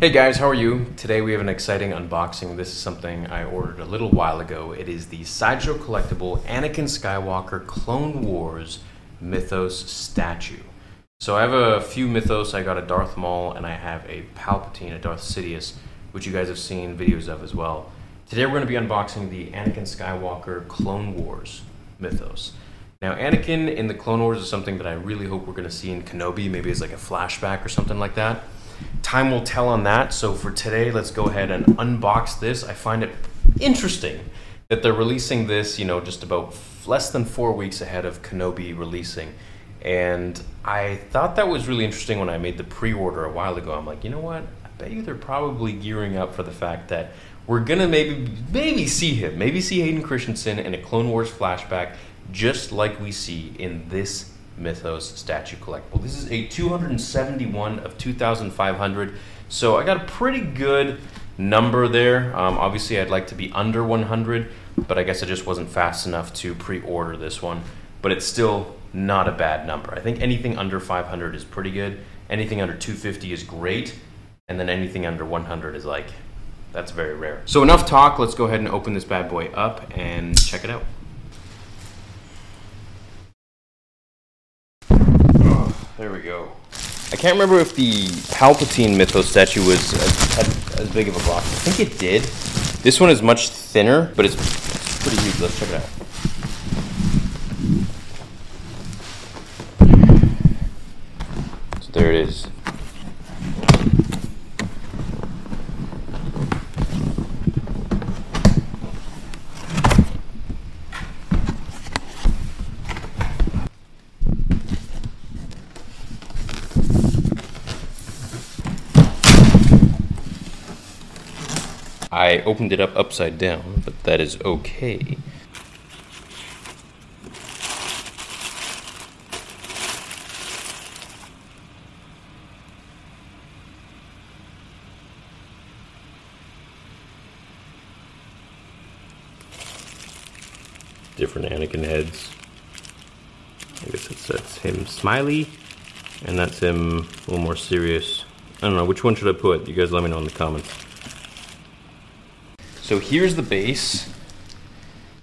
Hey guys, how are you? Today we have an exciting unboxing. This is something I ordered a little while ago. It is the Sideshow Collectible Anakin Skywalker Clone Wars Mythos statue. So I have a few Mythos. I got a Darth Maul and I have a Palpatine, a Darth Sidious, which you guys have seen videos of as well. Today we're going to be unboxing the Anakin Skywalker Clone Wars Mythos. Now, Anakin in the Clone Wars is something that I really hope we're going to see in Kenobi, maybe as like a flashback or something like that. Time will tell on that. So for today, let's go ahead and unbox this. I find it interesting that they're releasing this, you know, just about less than four weeks ahead of Kenobi releasing. And I thought that was really interesting when I made the pre-order a while ago. I'm like, you know what? I bet you they're probably gearing up for the fact that we're gonna maybe maybe see him, maybe see Hayden Christensen in a Clone Wars flashback, just like we see in this Mythos statue collectible. This is a 271 of 2,500. So I got a pretty good number there. Um, obviously, I'd like to be under 100, but I guess I just wasn't fast enough to pre-order this one. But it's still not a bad number. I think anything under 500 is pretty good. Anything under 250 is great. And then anything under 100 is like, that's very rare. So enough talk. Let's go ahead and open this bad boy up and check it out. There we go. I can't remember if the Palpatine Mythos statue was as, as big of a box. I think it did. This one is much thinner, but it's, it's pretty huge. Let's check it out. So there it is. I opened it up upside down, but that is okay. Different Anakin heads. I guess it's, that's him smiley, and that's him a little more serious. I don't know, which one should I put? You guys let me know in the comments. So here's the base.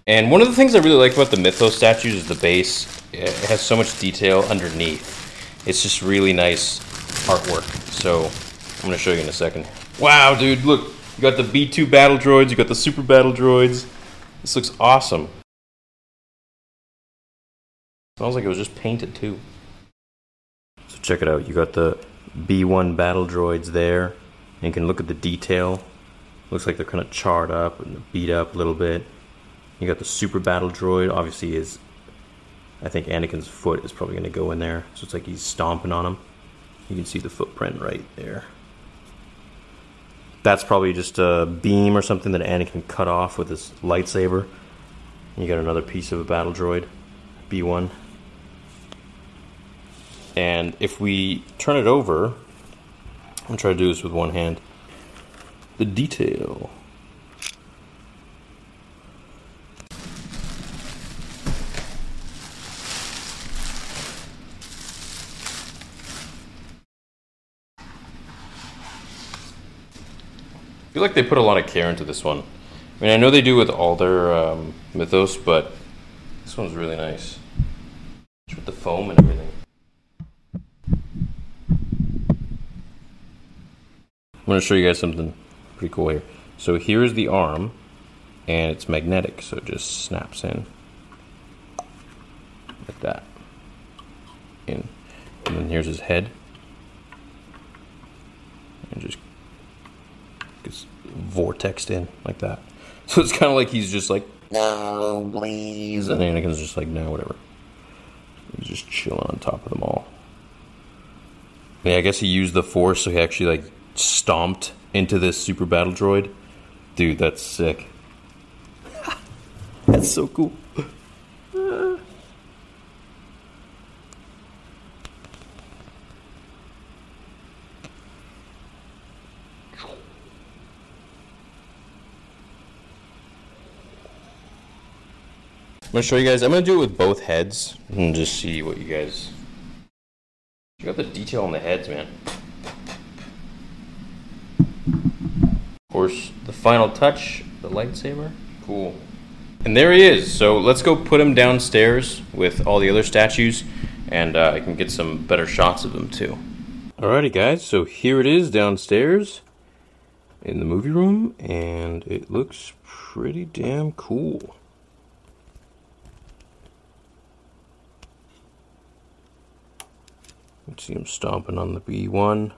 And one of the things I really like about the Mythos statues is the base. It has so much detail underneath. It's just really nice artwork. So I'm going to show you in a second. Wow, dude, look. You got the B2 battle droids, you got the super battle droids. This looks awesome. Smells like it was just painted too. So check it out. You got the B1 battle droids there. And you can look at the detail Looks like they're kind of charred up and beat up a little bit. You got the super battle droid. Obviously, is I think Anakin's foot is probably going to go in there. So it's like he's stomping on him. You can see the footprint right there. That's probably just a beam or something that Anakin cut off with his lightsaber. You got another piece of a battle droid, B1. And if we turn it over, I'm going to try to do this with one hand the detail. I feel like they put a lot of care into this one. I mean, I know they do with all their um, mythos, but this one's really nice. With the foam and everything. I'm going to show you guys something pretty cool here. So here's the arm, and it's magnetic, so it just snaps in like that. In. And then here's his head. And just gets vortexed in like that. So it's kind of like he's just like, no, please. And Anakin's just like, no, whatever. He's just chilling on top of them all. Yeah, I guess he used the force, so he actually like stomped into this super battle droid. Dude, that's sick. that's so cool. I'm gonna show you guys. I'm gonna do it with both heads and just see what you guys. You got the detail on the heads, man. Course, the final touch, the lightsaber. Cool. And there he is. So let's go put him downstairs with all the other statues, and uh, I can get some better shots of him too. Alrighty, guys. So here it is downstairs in the movie room, and it looks pretty damn cool. Can see him stomping on the B1.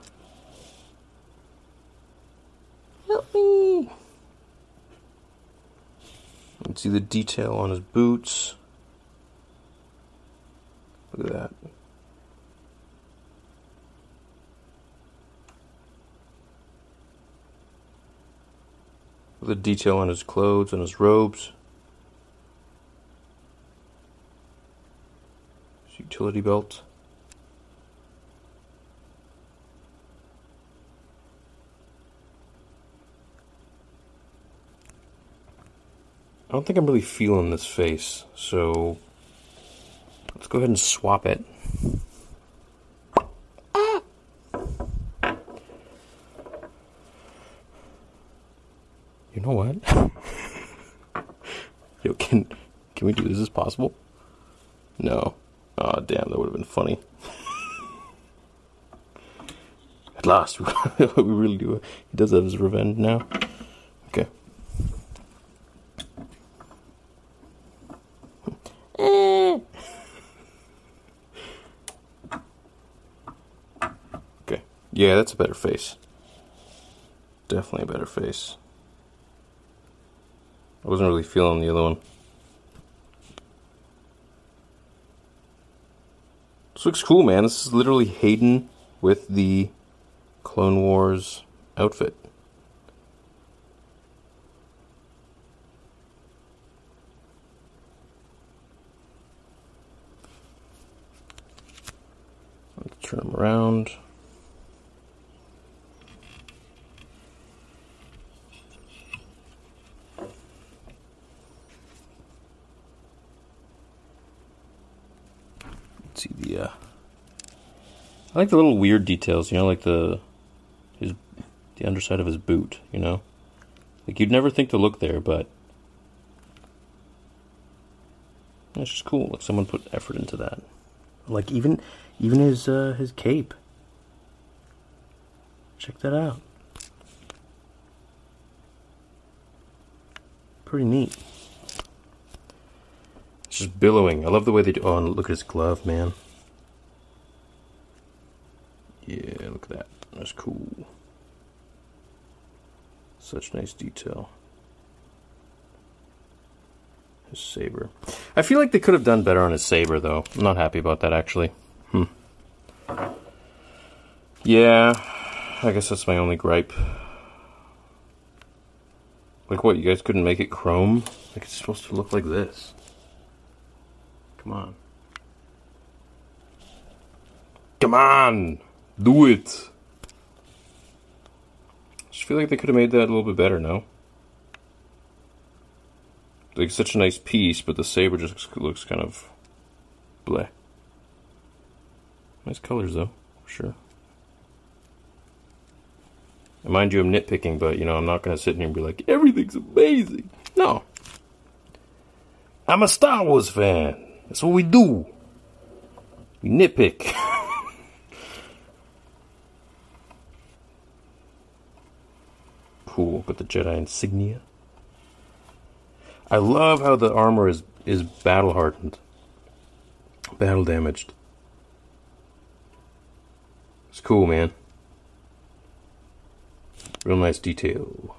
Help me! You can see the detail on his boots. Look at that. The detail on his clothes and his robes. His utility belt. Don't think I'm really feeling this face, so let's go ahead and swap it. You know what? Yo, can can we do this? Is possible? No. Oh, damn, that would have been funny. At last, we really do. He does have his revenge now. Yeah, that's a better face. Definitely a better face. I wasn't really feeling the other one. This looks cool, man. This is literally Hayden with the Clone Wars outfit. Let's turn him around. Let's see the. Uh, I like the little weird details, you know, like the his the underside of his boot, you know, like you'd never think to look there, but it's just cool. Like someone put effort into that. Like even even his uh, his cape. Check that out. Pretty neat. It's just billowing. I love the way they do. Oh, and look at his glove, man. Yeah, look at that. That's cool. Such nice detail. His saber. I feel like they could have done better on his saber, though. I'm not happy about that, actually. Hmm. Yeah, I guess that's my only gripe. Like, what? You guys couldn't make it chrome? Like, it's supposed to look like this. Come on. Come on! Do it! I just feel like they could have made that a little bit better, no? Like, such a nice piece, but the saber just looks kind of bleh. Nice colors, though, for sure. And mind you, I'm nitpicking, but, you know, I'm not going to sit here and be like, everything's amazing. No. I'm a Star Wars fan. That's what we do. We nitpick. Got the Jedi insignia. I love how the armor is is battle hardened, battle damaged. It's cool, man. Real nice detail.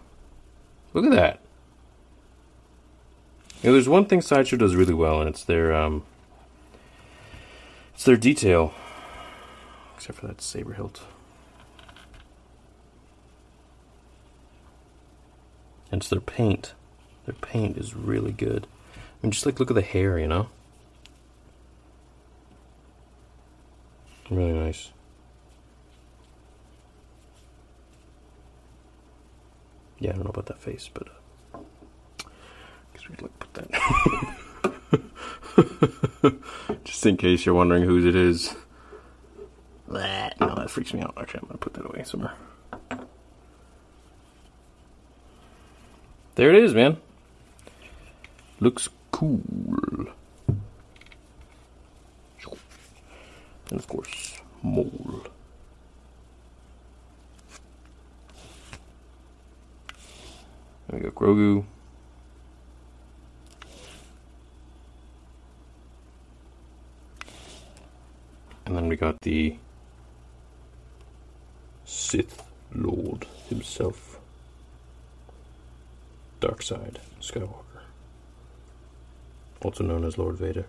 Look at that. You know, there's one thing Sideshow does really well, and it's their um, it's their detail. Except for that saber hilt. It's their paint. Their paint is really good. I mean, just like look at the hair, you know? Really nice. Yeah, I don't know about that face, but uh, I guess we like put that. just in case you're wondering whose it is. That no, that freaks me out. Actually, I'm gonna put that away somewhere. There it is, man. Looks cool. And of course, Maul. There we go, Grogu. And then we got the Sith Lord himself, Dark Side Skywalker, also known as Lord Vader.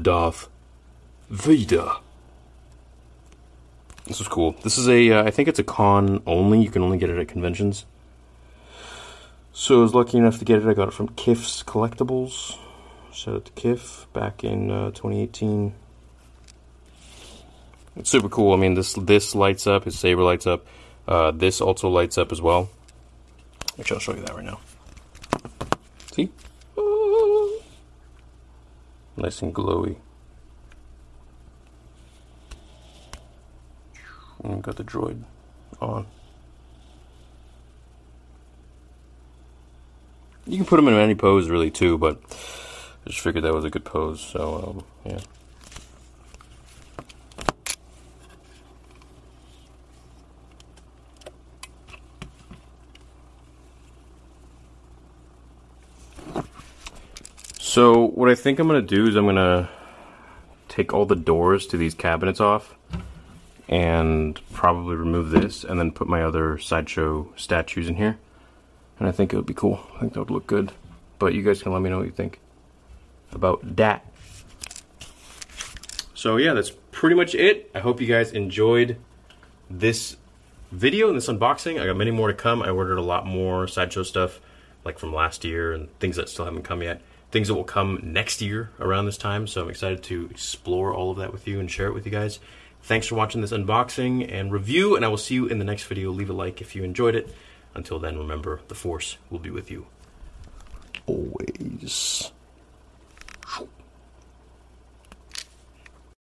Darth Vader. This is cool. This is a, uh, I think it's a con only. You can only get it at conventions. So I was lucky enough to get it. I got it from Kiff's Collectibles. Shout out to Kiff back in uh, 2018. It's super cool. I mean, this this lights up. His saber lights up. Uh, this also lights up as well. Which I'll show you that right now. See? Nice and glowy. And got the droid on. You can put him in any pose really too, but I just figured that was a good pose. So um, yeah. So what I think I'm gonna do is I'm gonna take all the doors to these cabinets off and probably remove this and then put my other sideshow statues in here. And I think it would be cool. I think that would look good. But you guys can let me know what you think about that. So yeah, that's pretty much it. I hope you guys enjoyed this video and this unboxing. I got many more to come. I ordered a lot more sideshow stuff like from last year and things that still haven't come yet things that will come next year around this time. So I'm excited to explore all of that with you and share it with you guys. Thanks for watching this unboxing and review, and I will see you in the next video. Leave a like if you enjoyed it. Until then, remember, the Force will be with you always.